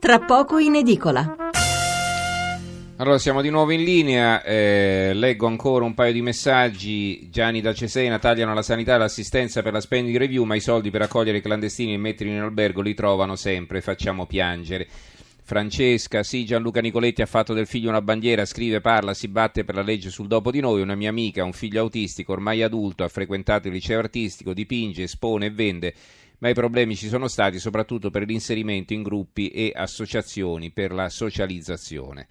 tra poco in edicola. Allora, siamo di nuovo in linea, eh, leggo ancora un paio di messaggi. Gianni da Cesena tagliano la sanità e l'assistenza per la spending review, ma i soldi per accogliere i clandestini e metterli in albergo li trovano sempre, facciamo piangere. Francesca, sì, Gianluca Nicoletti ha fatto del figlio una bandiera, scrive, parla, si batte per la legge sul dopo di noi, una mia amica, un figlio autistico, ormai adulto, ha frequentato il liceo artistico, dipinge, espone e vende ma i problemi ci sono stati soprattutto per l'inserimento in gruppi e associazioni per la socializzazione.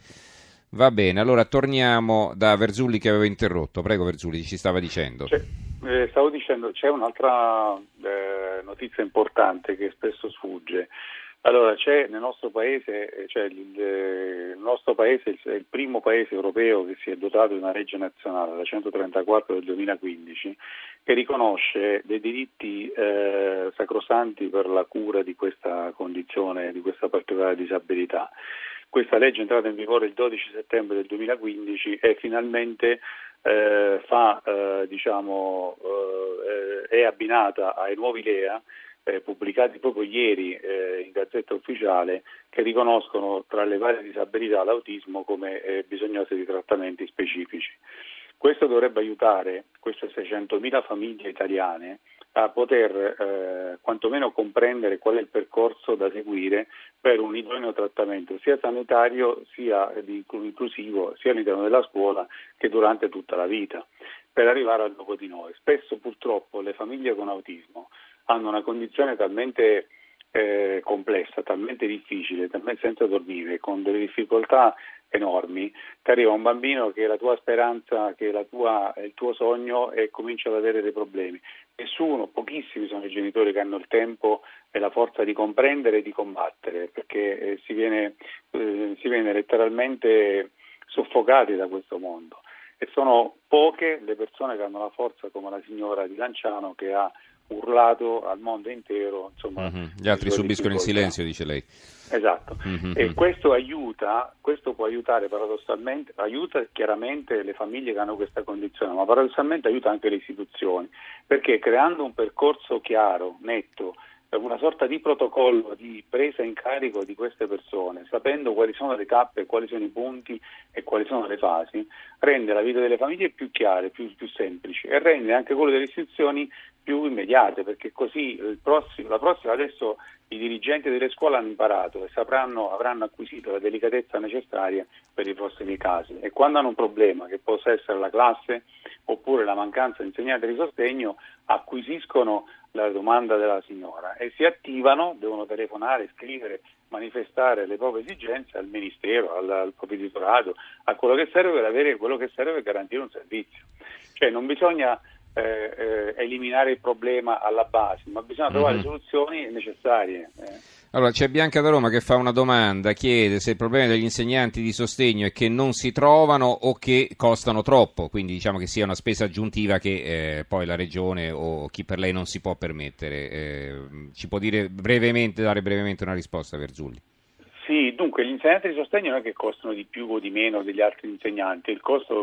Va bene, allora torniamo da Verzulli che aveva interrotto. Prego Verzulli, ci stava dicendo. Eh, stavo dicendo, c'è un'altra eh, notizia importante che spesso sfugge. Allora, nel nostro paese, cioè il, il, nostro paese è il primo paese europeo che si è dotato di una legge nazionale, la 134 del 2015, che riconosce dei diritti eh, sacrosanti per la cura di questa condizione, di questa particolare disabilità. Questa legge è entrata in vigore il 12 settembre del 2015 e finalmente eh, fa, eh, diciamo, eh, è abbinata ai nuovi LEA eh, pubblicati proprio ieri eh, in Gazzetta Ufficiale che riconoscono tra le varie disabilità l'autismo come eh, bisognose di trattamenti specifici. Questo dovrebbe aiutare queste 600.000 famiglie italiane a poter eh, quantomeno comprendere qual è il percorso da seguire per un idoneo trattamento sia sanitario sia inclusivo sia all'interno della scuola che durante tutta la vita per arrivare al dopo di noi. Spesso purtroppo le famiglie con autismo hanno una condizione talmente eh, complessa, talmente difficile, talmente senza dormire, con delle difficoltà enormi, ti arriva un bambino che la tua speranza, che tua, il tuo sogno e comincia ad avere dei problemi. Nessuno, pochissimi sono i genitori che hanno il tempo e la forza di comprendere e di combattere, perché eh, si, viene, eh, si viene letteralmente soffocati da questo mondo. E sono poche le persone che hanno la forza come la signora di Lanciano che ha urlato al mondo intero. Insomma, mm-hmm. Gli altri subiscono in silenzio, dice lei. Esatto, mm-hmm. e questo aiuta, questo può aiutare paradossalmente, aiuta chiaramente le famiglie che hanno questa condizione, ma paradossalmente aiuta anche le istituzioni, perché creando un percorso chiaro, netto, una sorta di protocollo di presa in carico di queste persone, sapendo quali sono le tappe, quali sono i punti e quali sono le fasi, rende la vita delle famiglie più chiara, più, più semplice e rende anche quello delle istituzioni più immediate, perché così prossimo, la prossima adesso i dirigenti delle scuole hanno imparato e sapranno, avranno acquisito la delicatezza necessaria per i prossimi casi e quando hanno un problema che possa essere la classe oppure la mancanza di insegnanti di sostegno acquisiscono la domanda della signora e si attivano, devono telefonare, scrivere, manifestare le proprie esigenze al Ministero, al, al provveditorato, a quello che serve per avere quello che serve per garantire un servizio. Cioè non bisogna eh, eh, eliminare il problema alla base, ma bisogna trovare mm-hmm. soluzioni necessarie. Eh. Allora, c'è Bianca da Roma che fa una domanda, chiede se il problema degli insegnanti di sostegno è che non si trovano o che costano troppo, quindi diciamo che sia una spesa aggiuntiva che eh, poi la Regione o chi per lei non si può permettere. Eh, ci può dire brevemente, dare brevemente una risposta, Verzulli? Sì, dunque gli insegnanti di sostegno non è che costano di più o di meno degli altri insegnanti, il costo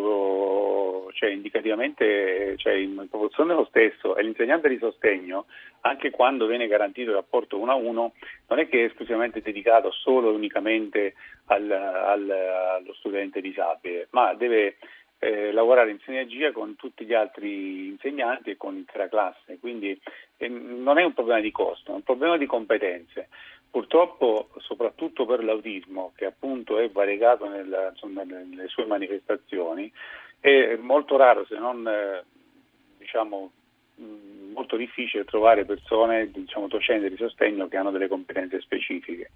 cioè, indicativamente cioè, in proporzione lo stesso e l'insegnante di sostegno, anche quando viene garantito il rapporto 1 a 1, non è che è esclusivamente dedicato solo e unicamente al, al, allo studente disabile, ma deve eh, lavorare in sinergia con tutti gli altri insegnanti e con l'intera classe, quindi eh, non è un problema di costo, è un problema di competenze. Purtroppo, soprattutto per l'autismo, che appunto è variegato nel, insomma, nelle sue manifestazioni, è molto raro, se non eh, diciamo, molto difficile trovare persone, diciamo, docenti di sostegno che hanno delle competenze specifiche.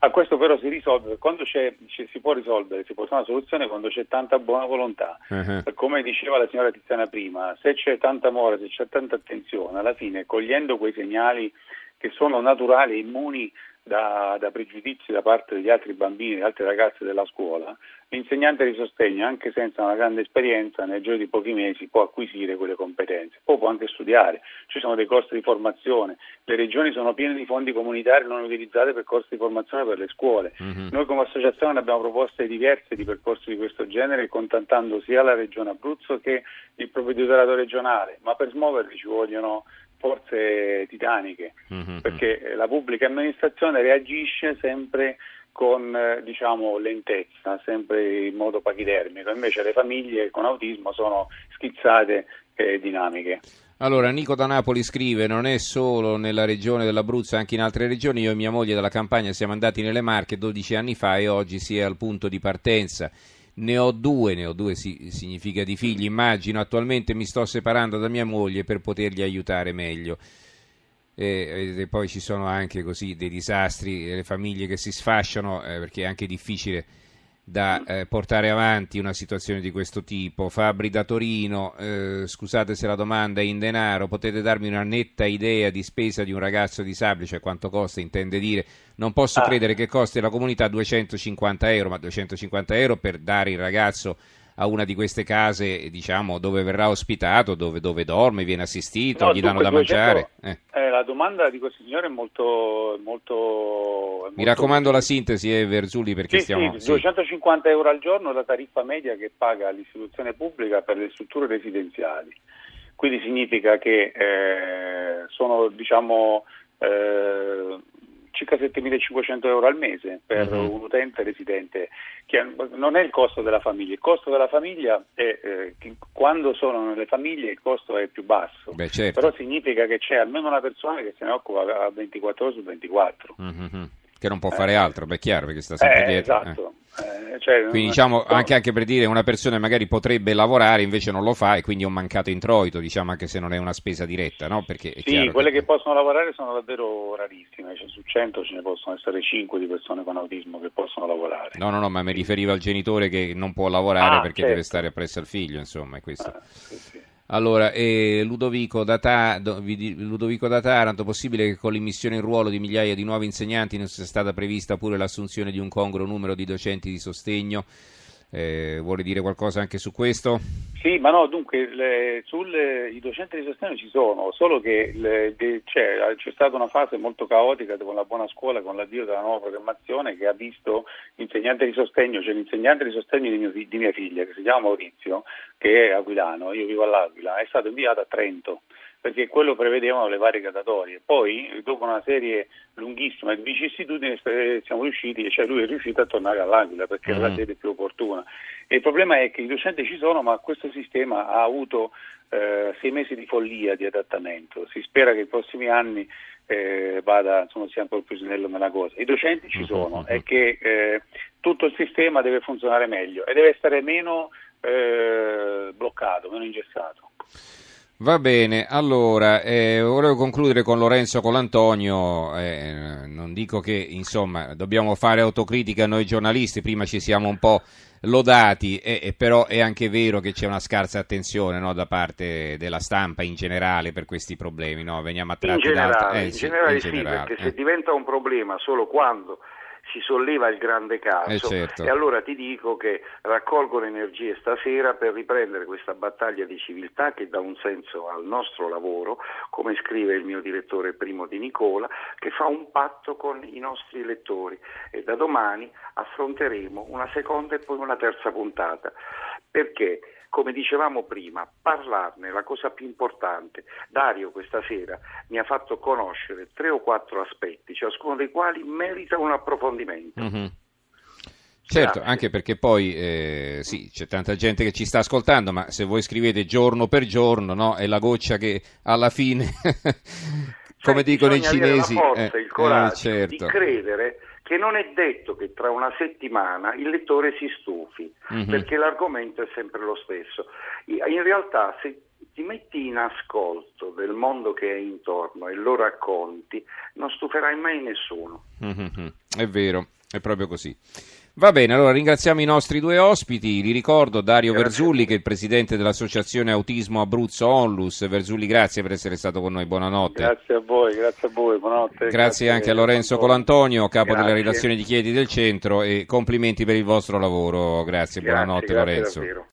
A questo però si risolve, quando c'è, si può risolvere, si può trovare una soluzione quando c'è tanta buona volontà. Uh-huh. Come diceva la signora Tiziana prima, se c'è tanta amore, se c'è tanta attenzione, alla fine cogliendo quei segnali che sono naturali e immuni da, da, pregiudizi da parte degli altri bambini, delle altre ragazze della scuola, l'insegnante di sostegno, anche senza una grande esperienza, nel giro di pochi mesi può acquisire quelle competenze. Poi può anche studiare, ci sono dei corsi di formazione, le regioni sono piene di fondi comunitari non utilizzati per corsi di formazione per le scuole. Mm-hmm. Noi come associazione abbiamo proposte diverse di percorsi di questo genere, contattando sia la regione Abruzzo che il provveditorato regionale, ma per smuoverli ci vogliono forze titaniche, mm-hmm. perché la pubblica amministrazione reagisce sempre con eh, diciamo, lentezza, sempre in modo pachidermico, invece le famiglie con autismo sono schizzate e dinamiche. Allora, Nico da Napoli scrive: Non è solo nella regione dell'Abruzzo, anche in altre regioni. Io e mia moglie dalla campagna siamo andati nelle Marche 12 anni fa e oggi si è al punto di partenza. Ne ho due, ne ho due sì, significa di figli, immagino. Attualmente mi sto separando da mia moglie per poterli aiutare meglio. E, e poi ci sono anche così dei disastri, le famiglie che si sfasciano eh, perché è anche difficile da eh, portare avanti una situazione di questo tipo. Fabri da Torino, eh, scusate se la domanda è in denaro, potete darmi una netta idea di spesa di un ragazzo disabile, cioè quanto costa, intende dire. Non posso ah. credere che costi la comunità 250 euro, ma 250 euro per dare il ragazzo a una di queste case diciamo, dove verrà ospitato, dove, dove dorme, viene assistito, no, gli danno da 200, mangiare. Eh. Eh, la domanda di questo signore è molto... molto, Mi raccomando la sintesi, eh, Verzulli, perché sì, stiamo... Sì, 250 euro al giorno è la tariffa media che paga l'istituzione pubblica per le strutture residenziali. Quindi significa che eh, sono diciamo, eh, circa 7.500 euro al mese per uh-huh. un utente residente, che non è il costo della famiglia, il costo della famiglia è, eh, quando sono nelle famiglie il costo è più basso, Beh, certo. però significa che c'è almeno una persona che se ne occupa a 24 ore su 24. Uh-huh. Che non può fare eh. altro, beh chiaro perché sta sempre eh, dietro. Esatto. Eh, cioè, quindi diciamo anche, anche, per dire una persona magari potrebbe lavorare invece non lo fa e quindi è un mancato introito diciamo anche se non è una spesa diretta no? Perché sì, quelle che... che... possono lavorare sono davvero rarissime cioè, su 100 ce ne possono essere 5 di persone con autismo che possono lavorare no no no ma mi riferivo al genitore che non può lavorare ah, perché certo. deve stare presso al figlio insomma è questo ah, sì, sì. Allora, eh, Ludovico, da Ta- Ludovico, da Taranto, possibile che con l'immissione in ruolo di migliaia di nuovi insegnanti non sia stata prevista pure l'assunzione di un congruo numero di docenti di sostegno? Eh, vuole dire qualcosa anche su questo? Sì, ma no, dunque le, i docenti di sostegno ci sono, solo che le, de, c'è, c'è, stata una fase molto caotica con la buona scuola, con l'addio della nuova programmazione che ha visto l'insegnante di sostegno, cioè l'insegnante di sostegno di, mio, di mia figlia che si chiama Maurizio, che è aquilano, io vivo all'Aquila, è stato inviato a Trento perché quello prevedevano le varie gradatorie. Poi, dopo una serie lunghissima di vicissitudini, siamo riusciti, cioè lui è riuscito a tornare all'Aquila perché mm-hmm. è la sede più opportuna. E il problema è che i docenti ci sono, ma questo sistema ha avuto eh, sei mesi di follia di adattamento. Si spera che i prossimi anni eh, vada, insomma, sia ancora più snello nella cosa. I docenti ci mm-hmm. sono, è che eh, tutto il sistema deve funzionare meglio e deve essere meno eh, bloccato, meno ingessato. Va bene, allora eh, volevo concludere con Lorenzo Colantonio, eh, non dico che insomma dobbiamo fare autocritica noi giornalisti, prima ci siamo un po' lodati, eh, però è anche vero che c'è una scarsa attenzione no, da parte della stampa in generale per questi problemi, no? veniamo attratti in generale, da... Eh, in generale in generale, sì, perché se eh. diventa un problema solo quando si solleva il grande caso eh certo. e allora ti dico che raccolgo le energie stasera per riprendere questa battaglia di civiltà che dà un senso al nostro lavoro, come scrive il mio direttore Primo di Nicola, che fa un patto con i nostri lettori e da domani affronteremo una seconda e poi una terza puntata. Perché? Come dicevamo prima, parlarne, la cosa più importante. Dario questa sera mi ha fatto conoscere tre o quattro aspetti, ciascuno dei quali merita un approfondimento. Mm-hmm. Certo, Grazie. anche perché poi eh, sì, c'è tanta gente che ci sta ascoltando, ma se voi scrivete giorno per giorno, no, è la goccia che alla fine, come cioè, dicono i cinesi, forza, eh, il coraggio eh, certo. di credere che non è detto che tra una settimana il lettore si stufi, mm-hmm. perché l'argomento è sempre lo stesso. In realtà se ti metti in ascolto del mondo che è intorno e lo racconti, non stuferai mai nessuno. Mm-hmm. È vero, è proprio così. Va bene, allora ringraziamo i nostri due ospiti, li ricordo Dario grazie. Verzulli che è il presidente dell'associazione Autismo Abruzzo Onlus. Verzulli, grazie per essere stato con noi, buonanotte. Grazie a voi, grazie a voi, buonanotte. Grazie, grazie anche a Lorenzo Colantonio, capo grazie. della redazione di Chiedi del Centro e complimenti per il vostro lavoro. Grazie, buonanotte Lorenzo.